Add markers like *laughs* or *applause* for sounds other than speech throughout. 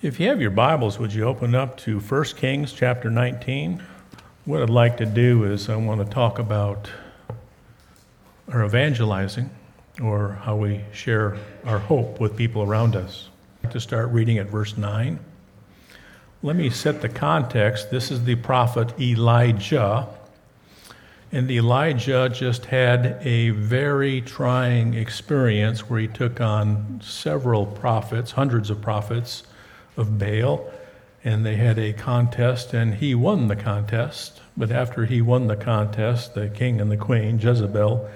If you have your Bibles, would you open up to 1 Kings chapter 19? What I'd like to do is I want to talk about our evangelizing or how we share our hope with people around us. Like to start reading at verse 9. Let me set the context. This is the prophet Elijah. And Elijah just had a very trying experience where he took on several prophets, hundreds of prophets of Baal, and they had a contest, and he won the contest. But after he won the contest, the king and the queen, Jezebel,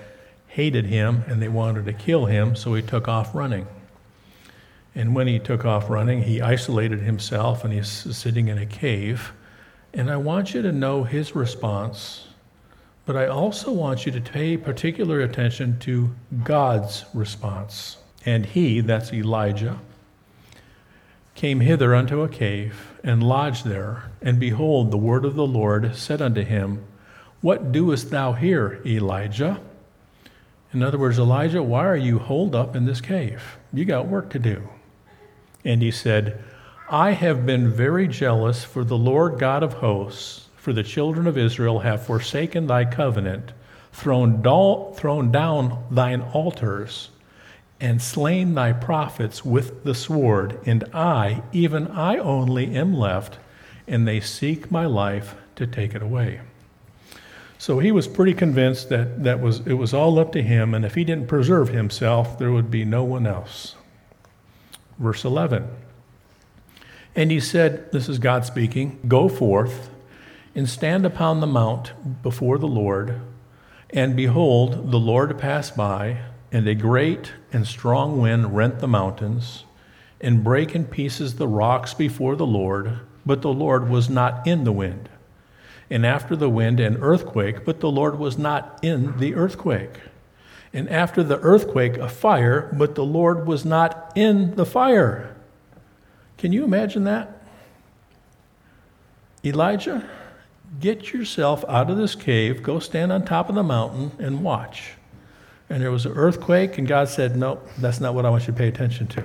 hated him and they wanted to kill him, so he took off running. And when he took off running, he isolated himself and he's sitting in a cave. And I want you to know his response, but I also want you to pay particular attention to God's response. And he, that's Elijah, came hither unto a cave and lodged there. And behold, the word of the Lord said unto him, What doest thou here, Elijah? In other words, Elijah, why are you holed up in this cave? You got work to do. And he said, I have been very jealous for the Lord God of hosts, for the children of Israel have forsaken thy covenant, thrown, do- thrown down thine altars, and slain thy prophets with the sword, and I, even I only, am left, and they seek my life to take it away. So he was pretty convinced that, that was, it was all up to him, and if he didn't preserve himself, there would be no one else. Verse 11. And he said, This is God speaking, Go forth and stand upon the mount before the Lord. And behold, the Lord passed by, and a great and strong wind rent the mountains, and brake in pieces the rocks before the Lord. But the Lord was not in the wind. And after the wind, an earthquake, but the Lord was not in the earthquake and after the earthquake, a fire, but the Lord was not in the fire. Can you imagine that? Elijah, get yourself out of this cave, go stand on top of the mountain and watch. And there was an earthquake, and God said, Nope, that's not what I want you to pay attention to.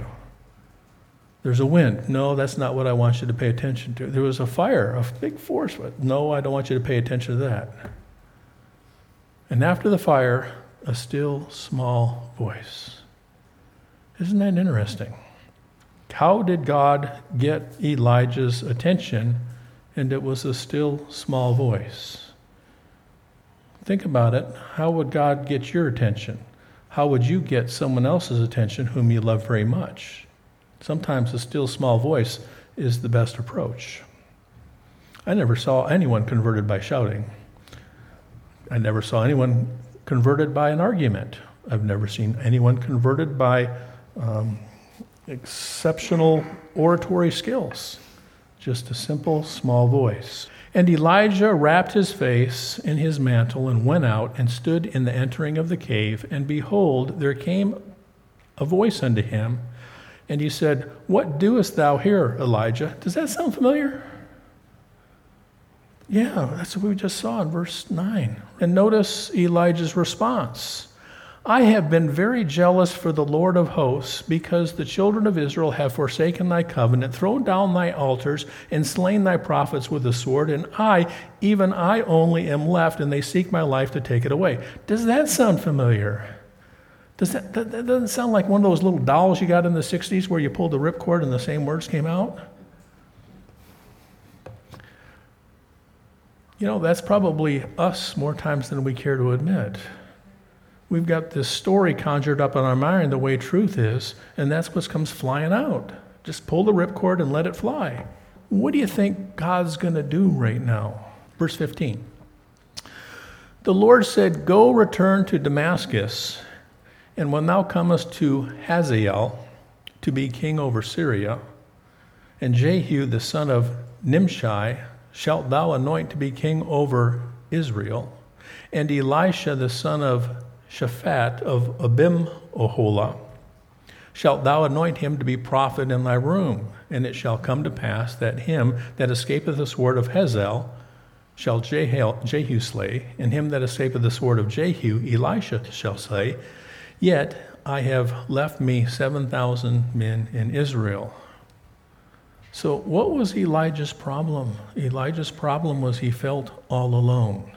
There's a wind. No, that's not what I want you to pay attention to. There was a fire, a big force. But no, I don't want you to pay attention to that. And after the fire, a still small voice. Isn't that interesting? How did God get Elijah's attention? And it was a still small voice. Think about it. How would God get your attention? How would you get someone else's attention whom you love very much? Sometimes a still small voice is the best approach. I never saw anyone converted by shouting. I never saw anyone converted by an argument. I've never seen anyone converted by um, exceptional oratory skills, just a simple, small voice. And Elijah wrapped his face in his mantle and went out and stood in the entering of the cave. And behold, there came a voice unto him, and he said, What doest thou here, Elijah? Does that sound familiar? Yeah, that's what we just saw in verse 9. And notice Elijah's response I have been very jealous for the Lord of hosts, because the children of Israel have forsaken thy covenant, thrown down thy altars, and slain thy prophets with the sword, and I, even I only, am left, and they seek my life to take it away. Does that sound familiar? Does that, that, that doesn't sound like one of those little dolls you got in the 60s where you pulled the ripcord and the same words came out? You know, that's probably us more times than we care to admit. We've got this story conjured up in our mind the way truth is, and that's what comes flying out. Just pull the ripcord and let it fly. What do you think God's going to do right now? Verse 15. The Lord said, Go return to Damascus, and when thou comest to Hazael to be king over Syria, and Jehu the son of Nimshi shalt thou anoint to be king over Israel, and Elisha the son of Shaphat of Abim Oholah shalt thou anoint him to be prophet in thy room. And it shall come to pass that him that escapeth the sword of Hazael shall Jehu slay, and him that escapeth the sword of Jehu Elisha shall slay. Yet I have left me seven thousand men in Israel. So, what was Elijah's problem? Elijah's problem was he felt all alone.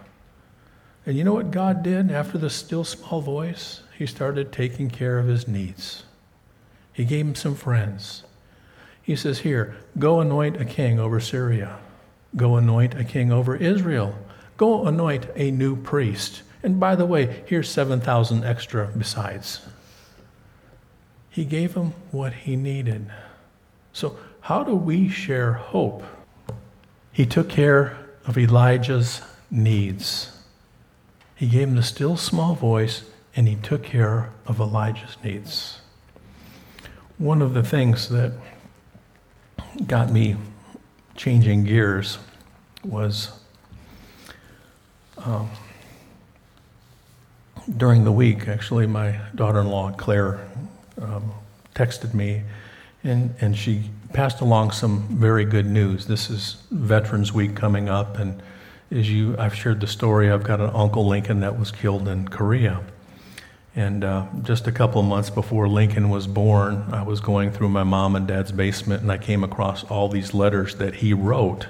And you know what God did after the still small voice? He started taking care of his needs. He gave him some friends. He says, Here, go anoint a king over Syria. Go anoint a king over Israel. Go anoint a new priest. And by the way, here's 7,000 extra besides. He gave him what he needed. So, how do we share hope? He took care of Elijah's needs. He gave him the still small voice and he took care of Elijah's needs. One of the things that got me changing gears was um, during the week, actually, my daughter in law, Claire, um, texted me and, and she passed along some very good news. This is Veterans Week coming up, and as you, I've shared the story, I've got an Uncle Lincoln that was killed in Korea. And uh, just a couple of months before Lincoln was born, I was going through my mom and dad's basement, and I came across all these letters that he wrote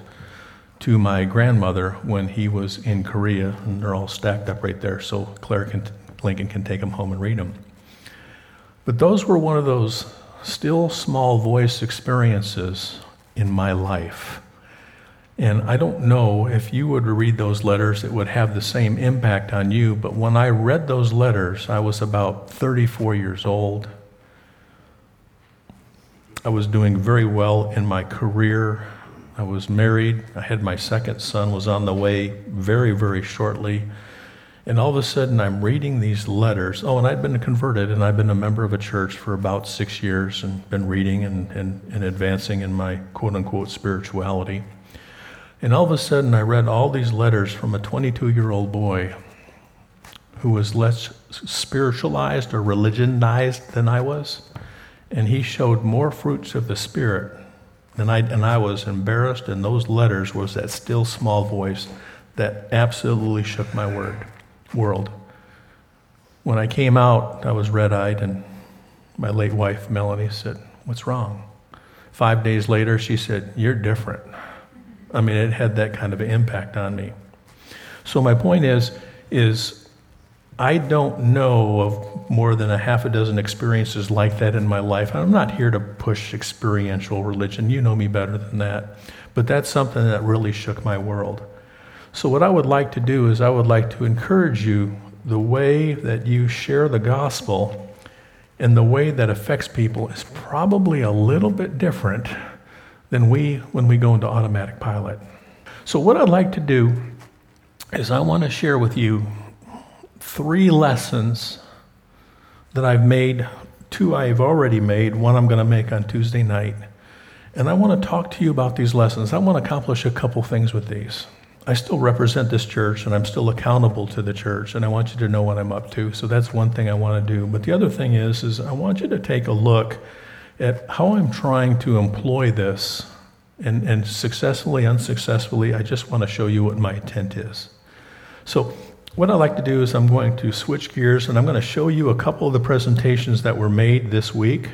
to my grandmother when he was in Korea, and they're all stacked up right there, so Claire can, Lincoln can take them home and read them. But those were one of those still small voice experiences in my life. And I don't know if you would read those letters, it would have the same impact on you. But when I read those letters, I was about 34 years old. I was doing very well in my career. I was married. I had my second son was on the way very, very shortly. And all of a sudden, I'm reading these letters. Oh, and I'd been converted, and I've been a member of a church for about six years and been reading and, and, and advancing in my quote unquote spirituality. And all of a sudden, I read all these letters from a 22 year old boy who was less spiritualized or religionized than I was. And he showed more fruits of the Spirit than I, and I was embarrassed. And those letters was that still small voice that absolutely shook my word world. When I came out, I was red eyed, and my late wife, Melanie, said, What's wrong? Five days later, she said, You're different. I mean, it had that kind of impact on me. So my point is, is I don't know of more than a half a dozen experiences like that in my life. I'm not here to push experiential religion. You know me better than that. But that's something that really shook my world. So, what I would like to do is, I would like to encourage you the way that you share the gospel and the way that affects people is probably a little bit different than we when we go into automatic pilot. So, what I'd like to do is, I want to share with you three lessons that I've made. Two I've already made, one I'm going to make on Tuesday night. And I want to talk to you about these lessons. I want to accomplish a couple things with these. I still represent this church and I'm still accountable to the church and I want you to know what I'm up to. So that's one thing I want to do. But the other thing is is I want you to take a look at how I'm trying to employ this and, and successfully, unsuccessfully, I just want to show you what my intent is. So what I'd like to do is I'm going to switch gears and I'm going to show you a couple of the presentations that were made this week.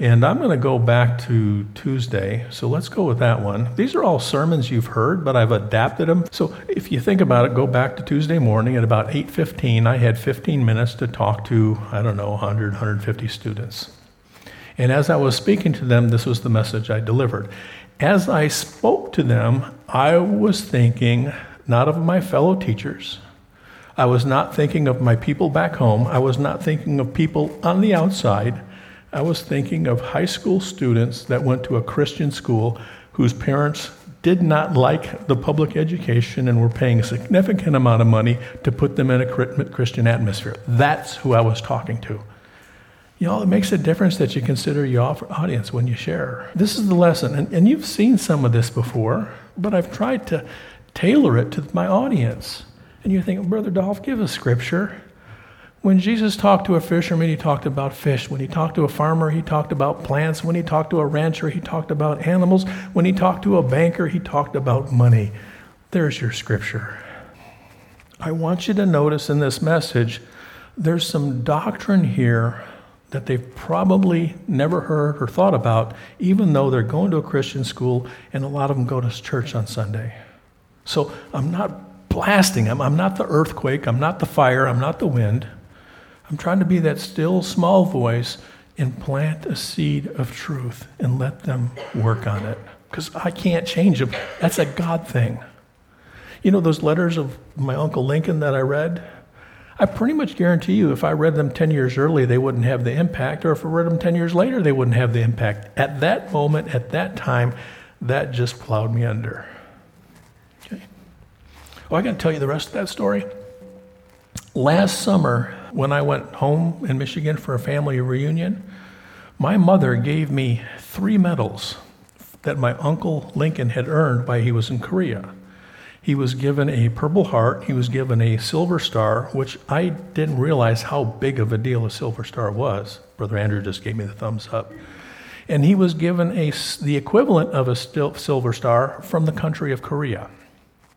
And I'm going to go back to Tuesday. So let's go with that one. These are all sermons you've heard, but I've adapted them. So if you think about it, go back to Tuesday morning at about 8:15. I had 15 minutes to talk to, I don't know, 100, 150 students. And as I was speaking to them, this was the message I delivered. As I spoke to them, I was thinking not of my fellow teachers. I was not thinking of my people back home. I was not thinking of people on the outside. I was thinking of high school students that went to a Christian school whose parents did not like the public education and were paying a significant amount of money to put them in a Christian atmosphere. That's who I was talking to. You know, it makes a difference that you consider your audience when you share. This is the lesson, and, and you've seen some of this before, but I've tried to tailor it to my audience. And you think, Brother Dolph, give us scripture. When Jesus talked to a fisherman, he talked about fish. When he talked to a farmer, he talked about plants. When he talked to a rancher, he talked about animals. When he talked to a banker, he talked about money. There's your scripture. I want you to notice in this message, there's some doctrine here that they've probably never heard or thought about, even though they're going to a Christian school and a lot of them go to church on Sunday. So I'm not blasting them. I'm not the earthquake. I'm not the fire. I'm not the wind. I'm trying to be that still small voice and plant a seed of truth and let them work on it. Because I can't change them. That's a God thing. You know those letters of my Uncle Lincoln that I read? I pretty much guarantee you if I read them 10 years early, they wouldn't have the impact, or if I read them 10 years later, they wouldn't have the impact. At that moment, at that time, that just plowed me under. Okay. Well, I got to tell you the rest of that story. Last summer, when I went home in Michigan for a family reunion, my mother gave me three medals that my uncle Lincoln had earned while he was in Korea. He was given a Purple Heart, he was given a Silver Star, which I didn't realize how big of a deal a Silver Star was. Brother Andrew just gave me the thumbs up. And he was given a, the equivalent of a Silver Star from the country of Korea.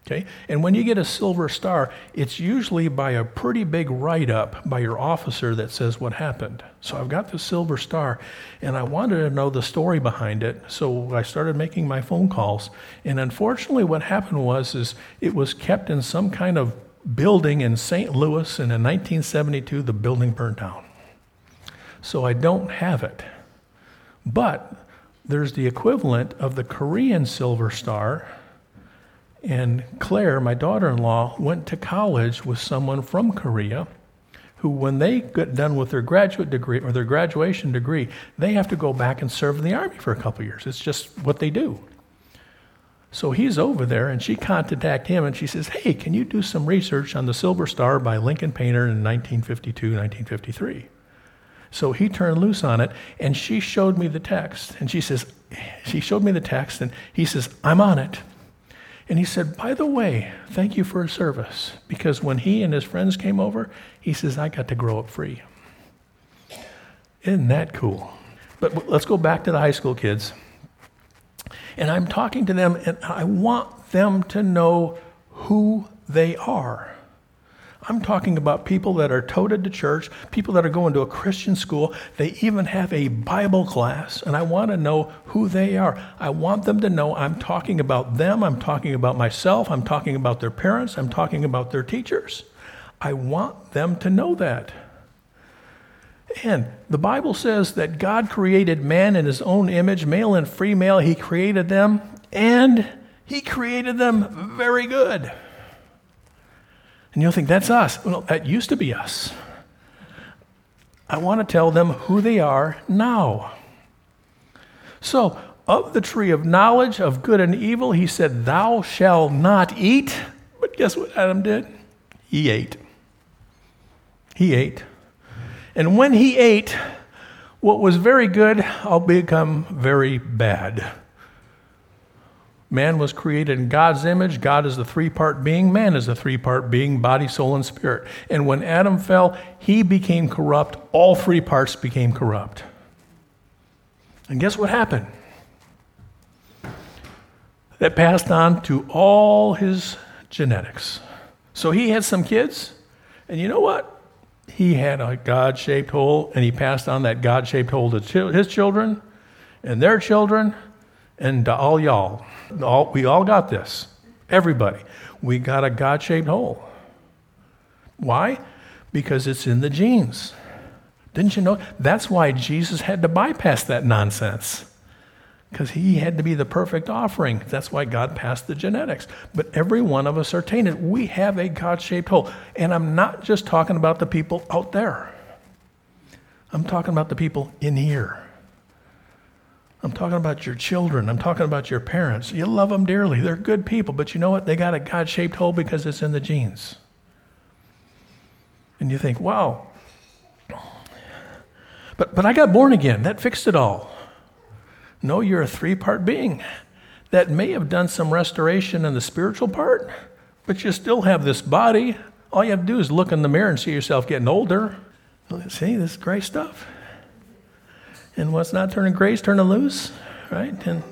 Okay? And when you get a silver star, it's usually by a pretty big write up by your officer that says what happened. So I've got the silver star, and I wanted to know the story behind it. So I started making my phone calls. And unfortunately, what happened was is it was kept in some kind of building in St. Louis, and in 1972, the building burned down. So I don't have it. But there's the equivalent of the Korean silver star and Claire, my daughter in law, went to college with someone from Korea who, when they get done with their graduate degree or their graduation degree, they have to go back and serve in the Army for a couple years. It's just what they do. So he's over there, and she contacted him and she says, Hey, can you do some research on the Silver Star by Lincoln Painter in 1952, 1953? So he turned loose on it, and she showed me the text. And she says, She showed me the text, and he says, I'm on it. And he said, By the way, thank you for his service. Because when he and his friends came over, he says, I got to grow up free. Isn't that cool? But let's go back to the high school kids. And I'm talking to them, and I want them to know who they are. I'm talking about people that are toted to church, people that are going to a Christian school. They even have a Bible class, and I want to know who they are. I want them to know I'm talking about them, I'm talking about myself, I'm talking about their parents, I'm talking about their teachers. I want them to know that. And the Bible says that God created man in his own image, male and female, he created them, and he created them very good. And you'll think, that's us. Well, that used to be us. I want to tell them who they are now. So, of the tree of knowledge of good and evil, he said, Thou shalt not eat. But guess what Adam did? He ate. He ate. And when he ate, what was very good, I'll become very bad. Man was created in God's image. God is the three part being. Man is the three part being body, soul, and spirit. And when Adam fell, he became corrupt. All three parts became corrupt. And guess what happened? That passed on to all his genetics. So he had some kids, and you know what? He had a God shaped hole, and he passed on that God shaped hole to his children and their children and all y'all. All, we all got this. Everybody. We got a God shaped hole. Why? Because it's in the genes. Didn't you know? That's why Jesus had to bypass that nonsense. Because he had to be the perfect offering. That's why God passed the genetics. But every one of us are tainted. We have a God shaped hole. And I'm not just talking about the people out there, I'm talking about the people in here. I'm talking about your children. I'm talking about your parents. You love them dearly. They're good people, but you know what? They got a God shaped hole because it's in the genes. And you think, wow. But, but I got born again. That fixed it all. No, you're a three part being that may have done some restoration in the spiritual part, but you still have this body. All you have to do is look in the mirror and see yourself getting older. See, this is great stuff. And what's not turning gray is turning loose, right? And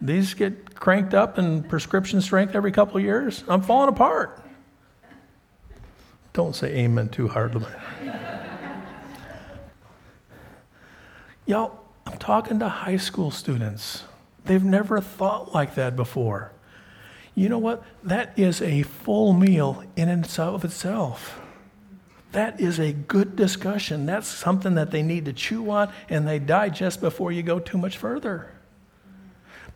these get cranked up in prescription strength every couple of years. I'm falling apart. Don't say amen too hard. *laughs* Y'all, I'm talking to high school students. They've never thought like that before. You know what? That is a full meal in and of itself. That is a good discussion. That's something that they need to chew on and they digest before you go too much further.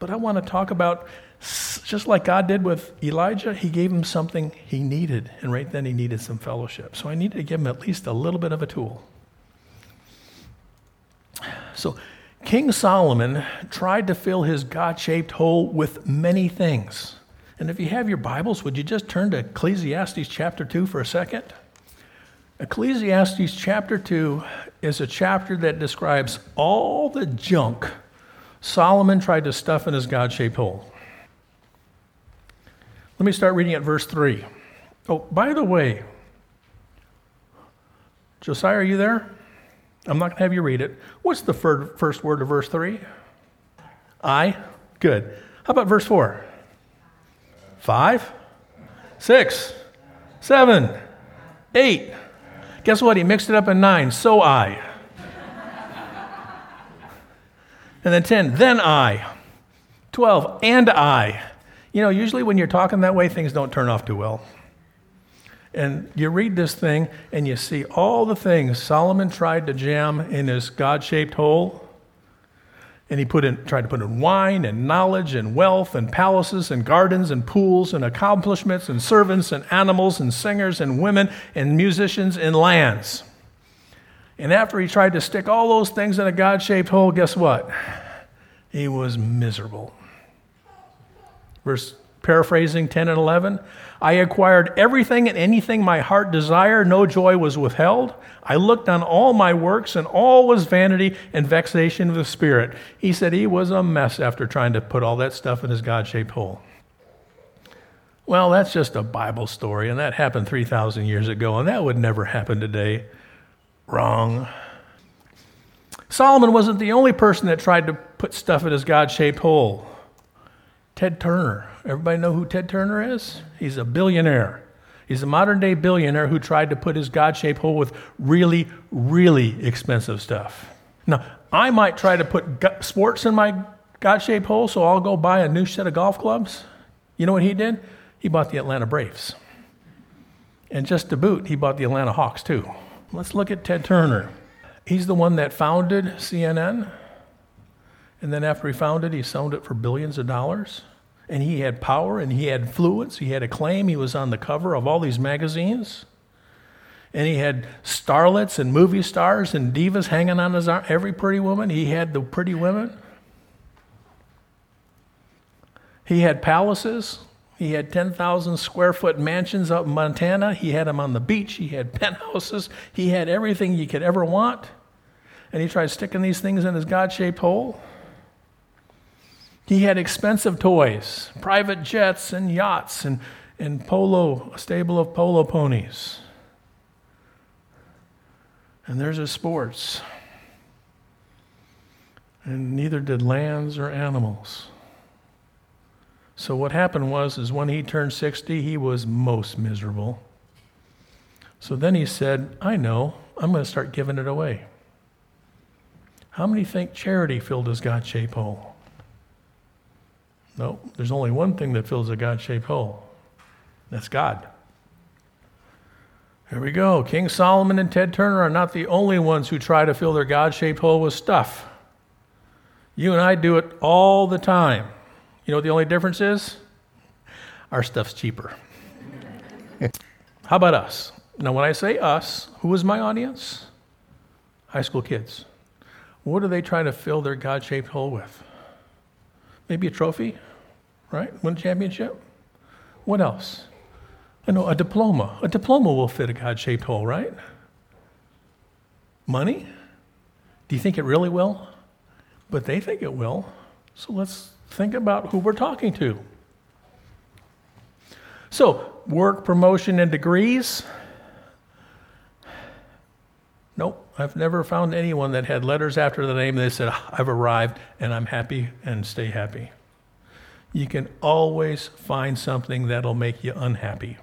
But I want to talk about just like God did with Elijah, he gave him something he needed, and right then he needed some fellowship. So I needed to give him at least a little bit of a tool. So King Solomon tried to fill his God shaped hole with many things. And if you have your Bibles, would you just turn to Ecclesiastes chapter 2 for a second? Ecclesiastes chapter 2 is a chapter that describes all the junk Solomon tried to stuff in his God shaped hole. Let me start reading at verse 3. Oh, by the way, Josiah, are you there? I'm not going to have you read it. What's the first word of verse 3? I. Good. How about verse 4? Five, six, seven, eight. Guess what? He mixed it up in nine. So I. and then 10. Then I. 12. And I. You know, usually when you're talking that way, things don't turn off too well. And you read this thing and you see all the things Solomon tried to jam in his God shaped hole. And he put in, tried to put in wine and knowledge and wealth and palaces and gardens and pools and accomplishments and servants and animals and singers and women and musicians and lands. And after he tried to stick all those things in a God shaped hole, guess what? He was miserable. Verse paraphrasing 10 and 11 I acquired everything and anything my heart desired, no joy was withheld. I looked on all my works, and all was vanity and vexation of the spirit. He said he was a mess after trying to put all that stuff in his God shaped hole. Well, that's just a Bible story, and that happened 3,000 years ago, and that would never happen today. Wrong. Solomon wasn't the only person that tried to put stuff in his God shaped hole. Ted Turner. Everybody know who Ted Turner is? He's a billionaire. He's a modern day billionaire who tried to put his God shaped hole with really, really expensive stuff. Now, I might try to put sports in my God shaped hole, so I'll go buy a new set of golf clubs. You know what he did? He bought the Atlanta Braves. And just to boot, he bought the Atlanta Hawks too. Let's look at Ted Turner. He's the one that founded CNN. And then after he founded, he sold it for billions of dollars and he had power and he had influence. He had acclaim. He was on the cover of all these magazines. And he had starlets and movie stars and divas hanging on his arm. Every pretty woman, he had the pretty women. He had palaces. He had 10,000 square foot mansions up in Montana. He had them on the beach. He had *laughs* penthouses. He had everything you could ever want. And he tried sticking these things in his God shaped hole. He had expensive toys, private jets and yachts and, and polo, a stable of polo ponies. And there's his sports. And neither did lands or animals. So what happened was is when he turned 60, he was most miserable. So then he said, I know, I'm going to start giving it away. How many think charity filled his God shaped hole? No, there's only one thing that fills a God shaped hole that's God. Here we go. King Solomon and Ted Turner are not the only ones who try to fill their God shaped hole with stuff. You and I do it all the time. You know what the only difference is? Our stuff's cheaper. How about us? Now, when I say us, who is my audience? High school kids. What are they trying to fill their God shaped hole with? Maybe a trophy? Right? Win a championship. What else? I know a diploma. A diploma will fit a God shaped hole, right? Money? Do you think it really will? But they think it will. So let's think about who we're talking to. So, work, promotion, and degrees. Nope, I've never found anyone that had letters after the name They said, ah, I've arrived and I'm happy and stay happy you can always find something that'll make you unhappy.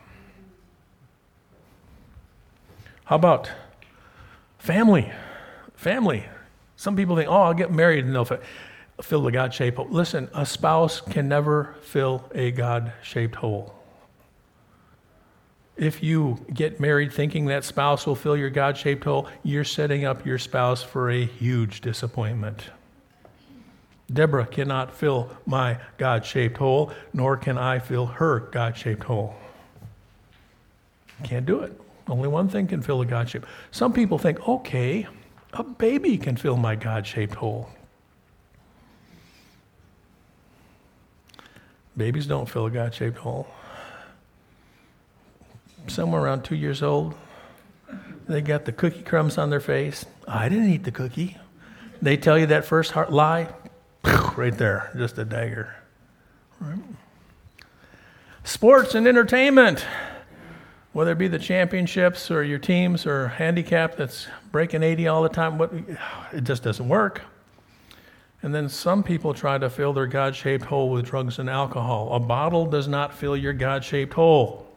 How about family? Family. Some people think, oh, I'll get married and they'll fill the God shaped hole. Listen, a spouse can never fill a God shaped hole. If you get married thinking that spouse will fill your God shaped hole, you're setting up your spouse for a huge disappointment. Deborah cannot fill my God shaped hole, nor can I fill her God shaped hole. Can't do it. Only one thing can fill a God shaped. Some people think, okay, a baby can fill my God shaped hole. Babies don't fill a God shaped hole. Somewhere around two years old, they got the cookie crumbs on their face. I didn't eat the cookie. They tell you that first heart lie, right there, just a dagger. Right? Sports and entertainment, whether it be the championships or your teams or handicap that's breaking 80 all the time, what, it just doesn't work. And then some people try to fill their God shaped hole with drugs and alcohol. A bottle does not fill your God shaped hole.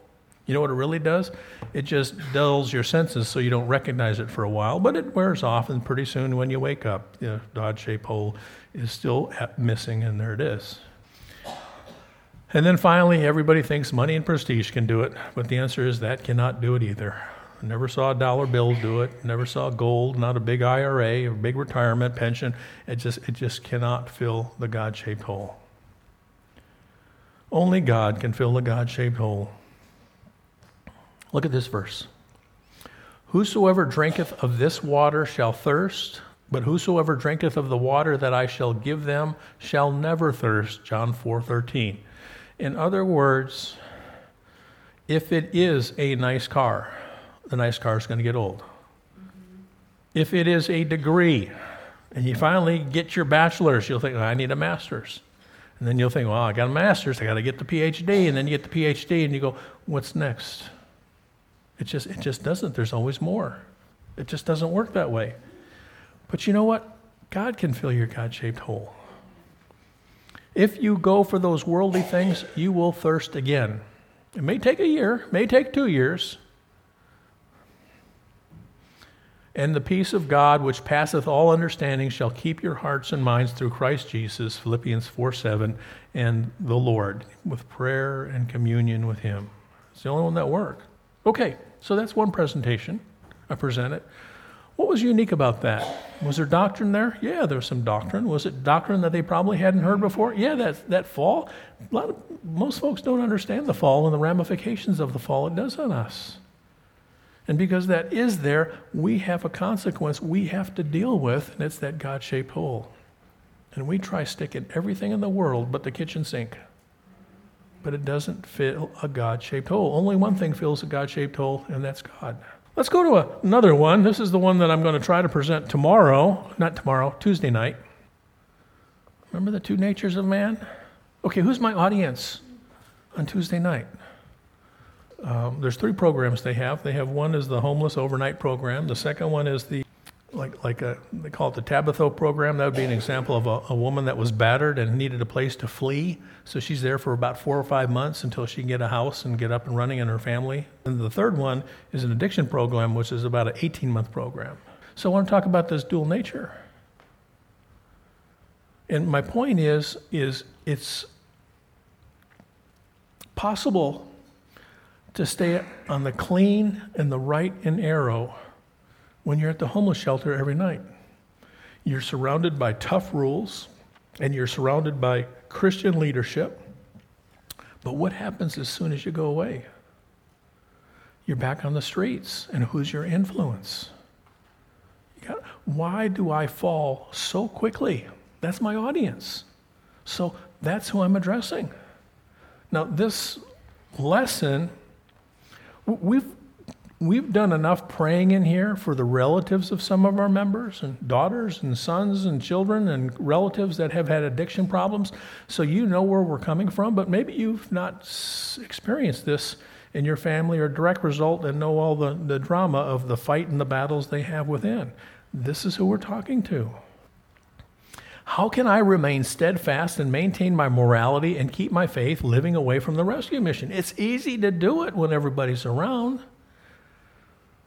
You know what it really does? It just dulls your senses so you don't recognize it for a while, but it wears off, and pretty soon when you wake up, the God shaped hole is still missing, and there it is. And then finally, everybody thinks money and prestige can do it, but the answer is that cannot do it either. Never saw a dollar bill do it. Never saw gold, not a big IRA or big retirement pension. It just, it just cannot fill the God shaped hole. Only God can fill the God shaped hole. Look at this verse. Whosoever drinketh of this water shall thirst, but whosoever drinketh of the water that I shall give them shall never thirst. John 4 13. In other words, if it is a nice car, the nice car is going to get old. If it is a degree, and you finally get your bachelor's, you'll think, I need a master's. And then you'll think, well, I got a master's, I got to get the PhD. And then you get the PhD, and you go, what's next? It just, it just doesn't. There's always more. It just doesn't work that way. But you know what? God can fill your God shaped hole. If you go for those worldly things, you will thirst again. It may take a year, may take two years, And the peace of God, which passeth all understanding, shall keep your hearts and minds through Christ Jesus, Philippians 4 7, and the Lord, with prayer and communion with Him. It's the only one that works. Okay, so that's one presentation. I presented. What was unique about that? Was there doctrine there? Yeah, there was some doctrine. Was it doctrine that they probably hadn't heard before? Yeah, that, that fall. A lot of, most folks don't understand the fall and the ramifications of the fall it does on us. And because that is there, we have a consequence we have to deal with, and it's that God shaped hole. And we try sticking everything in the world but the kitchen sink. But it doesn't fill a God shaped hole. Only one thing fills a God shaped hole, and that's God. Let's go to a, another one. This is the one that I'm going to try to present tomorrow, not tomorrow, Tuesday night. Remember the two natures of man? Okay, who's my audience on Tuesday night? Um, there's three programs they have. They have one is the homeless overnight program. The second one is the like like a they call it the Tabitha program. That would be an example of a, a, woman that was battered and needed a place to flee. So she's there for about four or five months until she can get a house and get up and running in her family. And the third one is an addiction program, which is about an 18 month program. So I want to talk about this dual nature. And my point is is it's possible to stay on the clean and the right and arrow when you're at the homeless shelter every night. You're surrounded by tough rules and you're surrounded by Christian leadership. But what happens as soon as you go away? You're back on the streets, and who's your influence? You got, why do I fall so quickly? That's my audience. So that's who I'm addressing. Now, this lesson We've, we've done enough praying in here for the relatives of some of our members and daughters and sons and children and relatives that have had addiction problems. So you know where we're coming from, but maybe you've not experienced this in your family or direct result and know all the, the drama of the fight and the battles they have within. This is who we're talking to. How can I remain steadfast and maintain my morality and keep my faith living away from the rescue mission? It's easy to do it when everybody's around.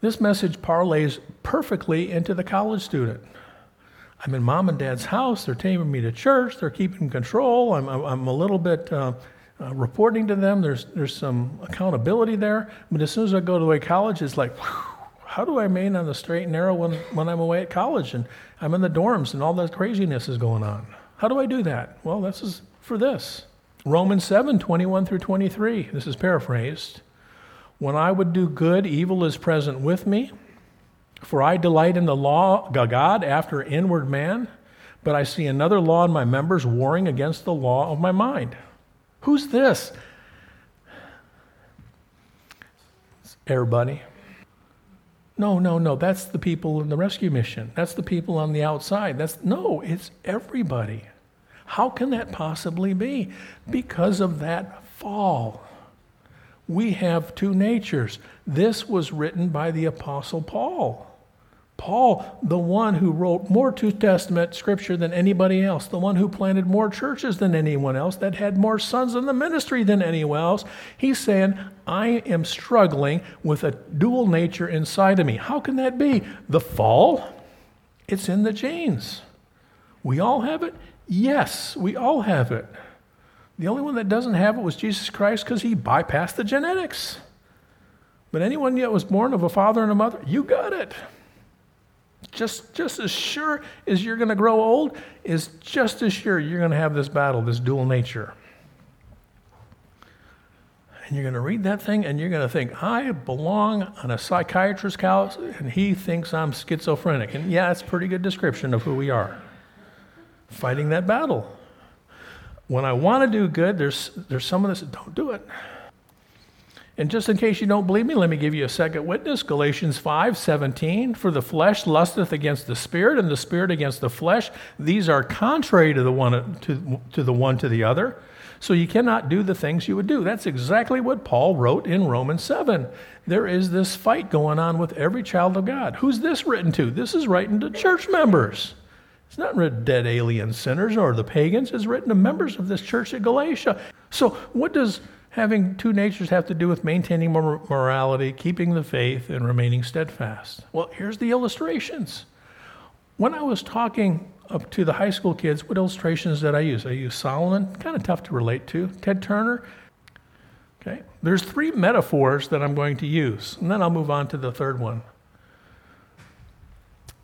This message parlays perfectly into the college student. I'm in mom and dad's house. They're taking me to church. They're keeping control. I'm, I'm a little bit uh, uh, reporting to them. There's, there's some accountability there. But as soon as I go away college, it's like, whew, how do I remain on the straight and narrow when, when I'm away at college and I'm in the dorms and all that craziness is going on? How do I do that? Well, this is for this. Romans 7 21 through 23. This is paraphrased. When I would do good, evil is present with me. For I delight in the law God after inward man, but I see another law in my members warring against the law of my mind. Who's this? Everybody. No, no, no. That's the people in the rescue mission. That's the people on the outside. That's no, it's everybody. How can that possibly be? Because of that fall. We have two natures. This was written by the Apostle Paul. Paul, the one who wrote more New Testament scripture than anybody else, the one who planted more churches than anyone else, that had more sons in the ministry than anyone else, he's saying, I am struggling with a dual nature inside of me. How can that be? The fall, it's in the genes. We all have it? Yes, we all have it. The only one that doesn't have it was Jesus Christ because he bypassed the genetics. But anyone yet was born of a father and a mother, you got it just, just as sure as you're going to grow old, is just as sure you're going to have this battle, this dual nature. And you're going to read that thing and you're going to think, I belong on a psychiatrist's couch and he thinks I'm schizophrenic. And yeah, it's a pretty good description of who we are. Fighting that battle. When I want to do good, there's, there's some of this, don't do it. And just in case you don't believe me, let me give you a second witness. Galatians 5 17. For the flesh lusteth against the spirit, and the spirit against the flesh. These are contrary to the one to, to the one to the other. So you cannot do the things you would do. That's exactly what Paul wrote in Romans 7. There is this fight going on with every child of God. Who's this written to? This is written to church members. It's not written to dead alien sinners or the pagans. It's written to members of this church at Galatia. So what does having two natures have to do with maintaining morality, keeping the faith, and remaining steadfast. Well, here's the illustrations. When I was talking up to the high school kids, what illustrations did I use? I used Solomon, kind of tough to relate to, Ted Turner. Okay, there's three metaphors that I'm going to use, and then I'll move on to the third one.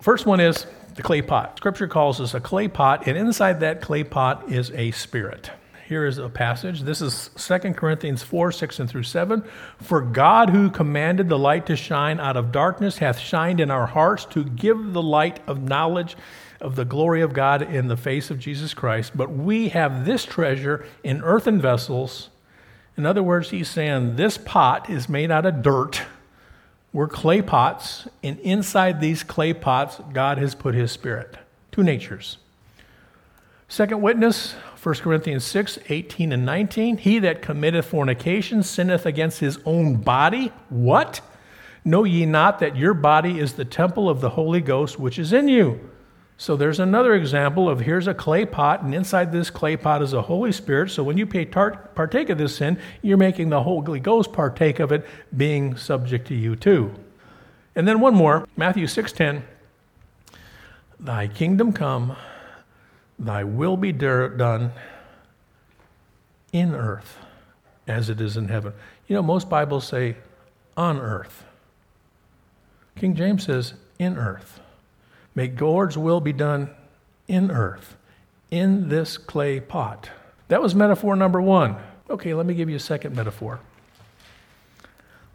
First one is the clay pot. Scripture calls us a clay pot, and inside that clay pot is a spirit. Here is a passage. This is 2 Corinthians 4 6 and through 7. For God, who commanded the light to shine out of darkness, hath shined in our hearts to give the light of knowledge of the glory of God in the face of Jesus Christ. But we have this treasure in earthen vessels. In other words, he's saying this pot is made out of dirt. We're clay pots, and inside these clay pots, God has put his spirit. Two natures. Second witness, 1 Corinthians 6, 18 and 19. He that committeth fornication sinneth against his own body. What? Know ye not that your body is the temple of the Holy Ghost which is in you? So there's another example of here's a clay pot, and inside this clay pot is a Holy Spirit. So when you partake of this sin, you're making the Holy Ghost partake of it, being subject to you too. And then one more, Matthew 6:10. Thy kingdom come, Thy will be done in earth as it is in heaven. You know, most Bibles say on earth. King James says in earth. May God's will be done in earth, in this clay pot. That was metaphor number one. Okay, let me give you a second metaphor.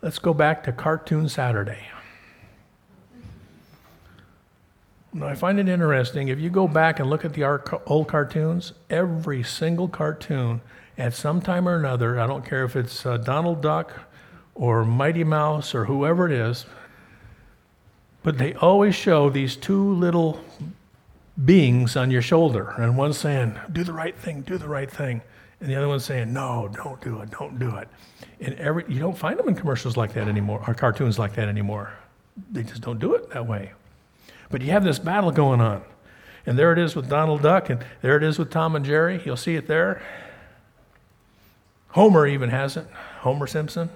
Let's go back to Cartoon Saturday. Now, I find it interesting. If you go back and look at the old cartoons, every single cartoon at some time or another, I don't care if it's uh, Donald Duck or Mighty Mouse or whoever it is, but they always show these two little beings on your shoulder. And one's saying, Do the right thing, do the right thing. And the other one's saying, No, don't do it, don't do it. And every, you don't find them in commercials like that anymore, or cartoons like that anymore. They just don't do it that way. But you have this battle going on. And there it is with Donald Duck, and there it is with Tom and Jerry. You'll see it there. Homer even has it. Homer Simpson.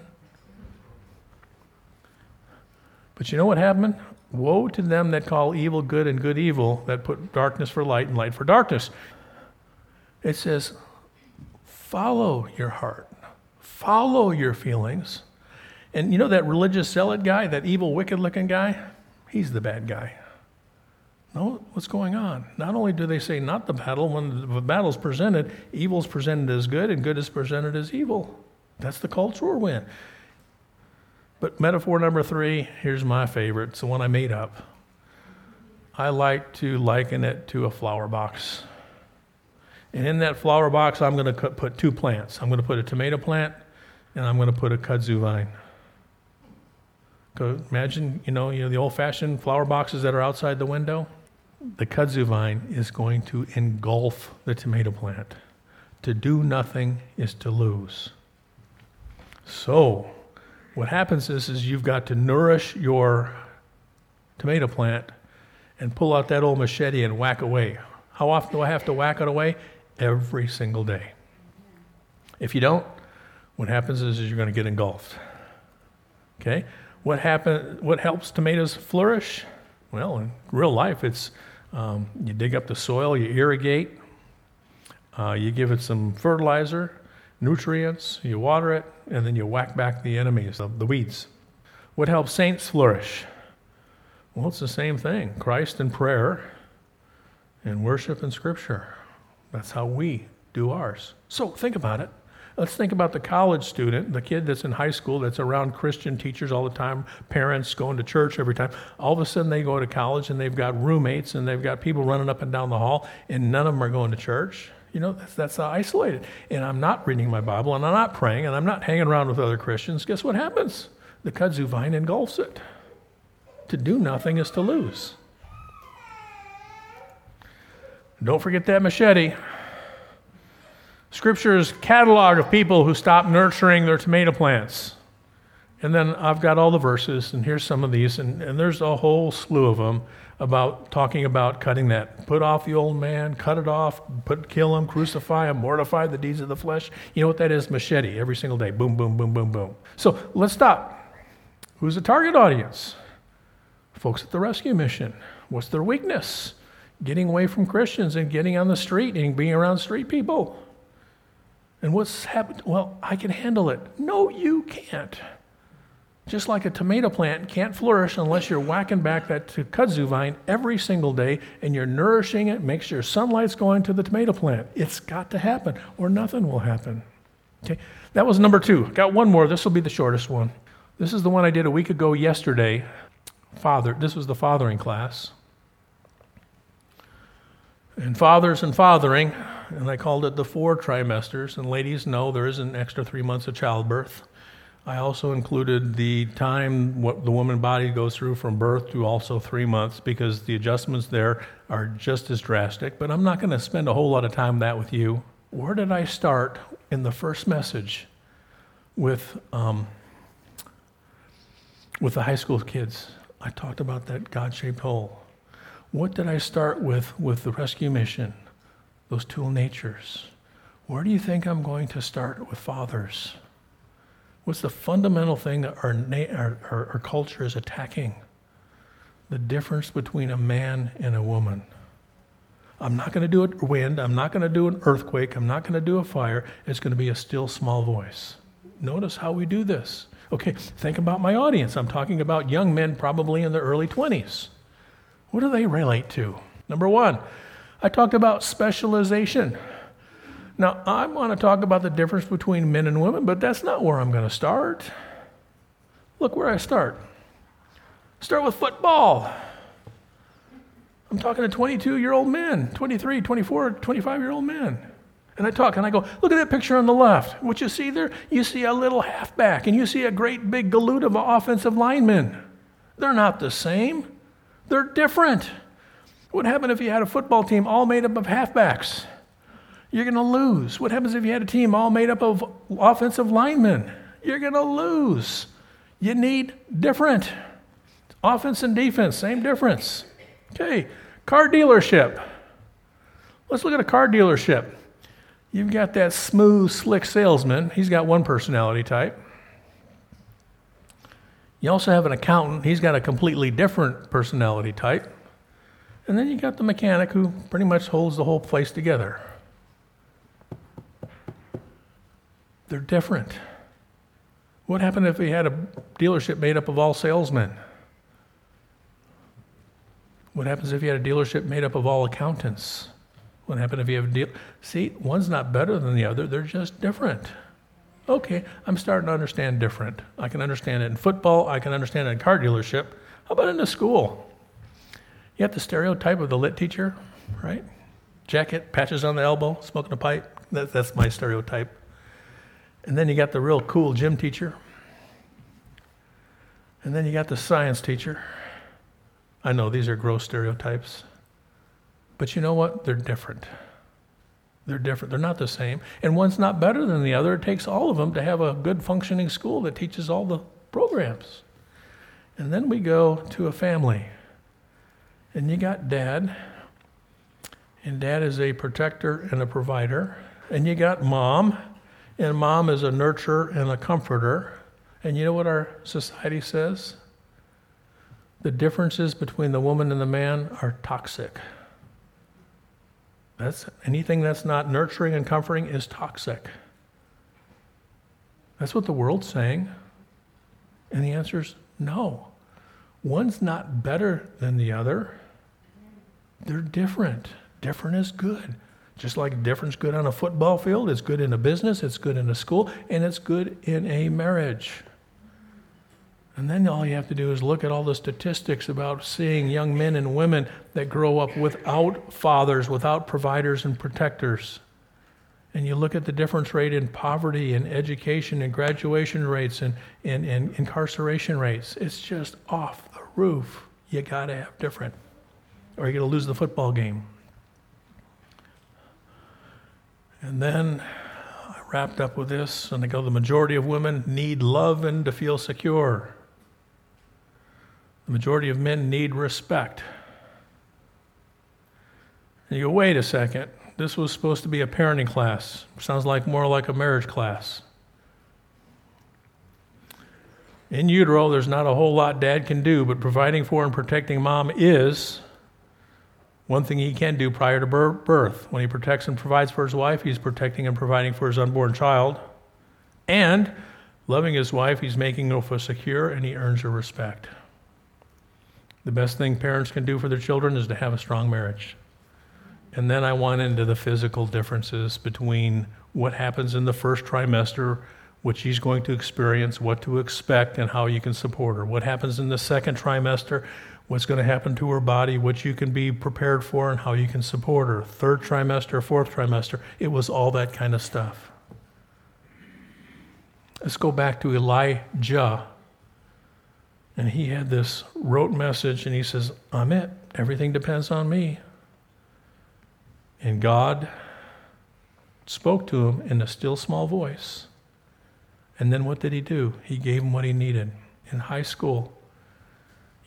But you know what happened? Woe to them that call evil good and good evil, that put darkness for light and light for darkness. It says, follow your heart, follow your feelings. And you know that religious zealot guy, that evil, wicked looking guy? He's the bad guy. No, what's going on? Not only do they say not the battle, when the battle's presented, evil's presented as good and good is presented as evil. That's the culture we're in. But metaphor number three, here's my favorite. It's the one I made up. I like to liken it to a flower box. And in that flower box, I'm going to put two plants. I'm going to put a tomato plant and I'm going to put a kudzu vine. Go, imagine, you know, you know, the old fashioned flower boxes that are outside the window. The kudzu vine is going to engulf the tomato plant. To do nothing is to lose. So, what happens is, is you've got to nourish your tomato plant and pull out that old machete and whack away. How often do I have to whack it away? Every single day. If you don't, what happens is, is you're going to get engulfed. Okay? What, happen, what helps tomatoes flourish? Well, in real life, it's um, you dig up the soil, you irrigate, uh, you give it some fertilizer, nutrients, you water it, and then you whack back the enemies, of the weeds. What helps saints flourish? Well, it's the same thing Christ and prayer and worship and scripture. That's how we do ours. So think about it. Let's think about the college student, the kid that's in high school that's around Christian teachers all the time, parents going to church every time. All of a sudden they go to college and they've got roommates and they've got people running up and down the hall, and none of them are going to church. You know, that's, that's isolated. And I'm not reading my Bible, and I'm not praying, and I'm not hanging around with other Christians. Guess what happens? The kudzu vine engulfs it. To do nothing is to lose. Don't forget that machete. Scripture's catalog of people who stopped nurturing their tomato plants. And then I've got all the verses, and here's some of these, and, and there's a whole slew of them about talking about cutting that. Put off the old man, cut it off, put, kill him, crucify him, mortify the deeds of the flesh. You know what that is? Machete every single day. Boom, boom, boom, boom, boom. So let's stop. Who's the target audience? Folks at the rescue mission. What's their weakness? Getting away from Christians and getting on the street and being around street people. And what's happened? Well, I can handle it. No, you can't. Just like a tomato plant can't flourish unless you're whacking back that kudzu vine every single day and you're nourishing it, make sure sunlight's going to the tomato plant. It's got to happen or nothing will happen. Okay, that was number two. Got one more. This will be the shortest one. This is the one I did a week ago yesterday. Father, this was the fathering class. And fathers and fathering, and I called it the four trimesters. And ladies know there is an extra three months of childbirth. I also included the time what the woman body goes through from birth to also three months because the adjustments there are just as drastic. But I'm not going to spend a whole lot of time that with you. Where did I start in the first message with um, with the high school kids? I talked about that God-shaped hole. What did I start with with the rescue mission? Those dual natures. Where do you think I'm going to start with fathers? What's the fundamental thing that our, our, our, our culture is attacking? The difference between a man and a woman. I'm not going to do a wind. I'm not going to do an earthquake. I'm not going to do a fire. It's going to be a still small voice. Notice how we do this. Okay, think about my audience. I'm talking about young men probably in their early 20s. What do they relate to? Number one, I talked about specialization. Now, I want to talk about the difference between men and women, but that's not where I'm going to start. Look where I start. Start with football. I'm talking to 22 year old men, 23, 24, 25 year old men. And I talk and I go, look at that picture on the left. What you see there? You see a little halfback and you see a great big galoot of offensive linemen. They're not the same, they're different. What happened if you had a football team all made up of halfbacks? You're going to lose. What happens if you had a team all made up of offensive linemen? You're going to lose. You need different. Offense and defense, same difference. Okay, car dealership. Let's look at a car dealership. You've got that smooth, slick salesman. He's got one personality type. You also have an accountant, he's got a completely different personality type. And then you got the mechanic who pretty much holds the whole place together. They're different. What happened if we had a dealership made up of all salesmen? What happens if you had a dealership made up of all accountants? What happens if you have a deal? See, one's not better than the other, they're just different. Okay, I'm starting to understand different. I can understand it in football, I can understand it in car dealership. How about in the school? You have the stereotype of the lit teacher, right? Jacket, patches on the elbow, smoking a pipe. That, that's my stereotype. And then you got the real cool gym teacher. And then you got the science teacher. I know these are gross stereotypes. But you know what? They're different. They're different. They're not the same. And one's not better than the other. It takes all of them to have a good functioning school that teaches all the programs. And then we go to a family. And you got dad. And dad is a protector and a provider. And you got mom. And mom is a nurturer and a comforter. And you know what our society says? the differences between the woman and the man are toxic. That's anything that's not nurturing and comforting is toxic. That's what the world's saying. And the answer is no. One's not better than the other. They're different. Different is good. Just like difference good on a football field, it's good in a business, it's good in a school, and it's good in a marriage. And then all you have to do is look at all the statistics about seeing young men and women that grow up without fathers, without providers and protectors. And you look at the difference rate in poverty and education and graduation rates and, and, and incarceration rates. It's just off the roof. You got to have different, or you're going to lose the football game. And then I wrapped up with this, and I go the majority of women need love and to feel secure. The majority of men need respect. And you go, wait a second. This was supposed to be a parenting class. Sounds like more like a marriage class. In utero, there's not a whole lot dad can do, but providing for and protecting mom is one thing he can do prior to birth. When he protects and provides for his wife, he's protecting and providing for his unborn child. And loving his wife, he's making her feel secure and he earns her respect. The best thing parents can do for their children is to have a strong marriage. And then I went into the physical differences between what happens in the first trimester, what she's going to experience, what to expect, and how you can support her. What happens in the second trimester, what's going to happen to her body, what you can be prepared for, and how you can support her. Third trimester, fourth trimester, it was all that kind of stuff. Let's go back to Elijah and he had this rote message, and he says, I'm it. Everything depends on me. And God spoke to him in a still small voice. And then what did he do? He gave him what he needed. In high school,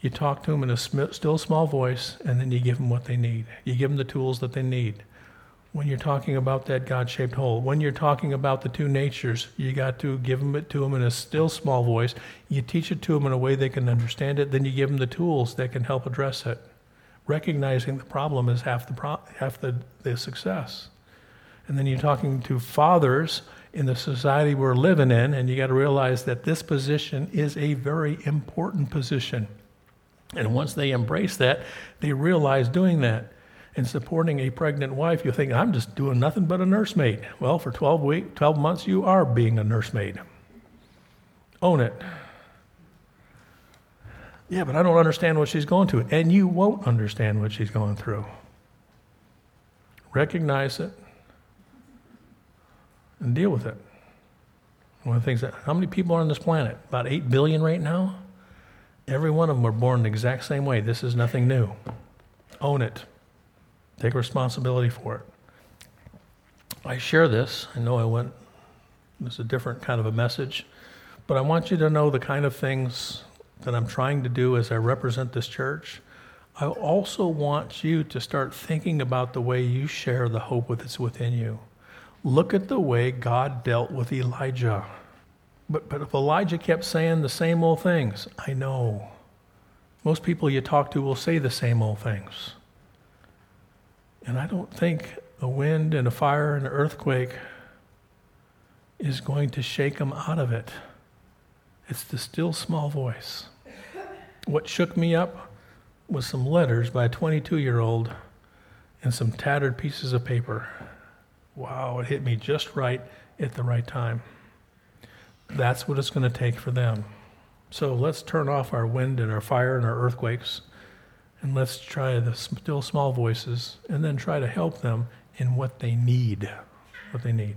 you talk to them in a still small voice, and then you give them what they need. You give them the tools that they need when you're talking about that God shaped hole. When you're talking about the two natures, you got to give them it to them in a still small voice. You teach it to them in a way they can understand it. Then you give them the tools that can help address it. Recognizing the problem is half the, pro- half the, the success. And then you're talking to fathers in the society we're living in, and you got to realize that this position is a very important position. And once they embrace that, they realize doing that and supporting a pregnant wife, you think, I'm just doing nothing but a nursemaid. Well, for 12, week, 12 months, you are being a nursemaid. Own it. Yeah, but I don't understand what she's going through. And you won't understand what she's going through. Recognize it and deal with it. One of the things that, how many people are on this planet? About 8 billion right now? Every one of them were born the exact same way. This is nothing new. Own it. Take responsibility for it. I share this. I know I went, this is a different kind of a message, but I want you to know the kind of things that I'm trying to do as I represent this church. I also want you to start thinking about the way you share the hope that's within you. Look at the way God dealt with Elijah. But, but if Elijah kept saying the same old things, I know. Most people you talk to will say the same old things. And I don't think a wind and a fire and an earthquake is going to shake them out of it. It's the still small voice. What shook me up was some letters by a 22 year old and some tattered pieces of paper. Wow, it hit me just right at the right time. That's what it's going to take for them. So let's turn off our wind and our fire and our earthquakes, and let's try the still small voices, and then try to help them in what they need. What they need.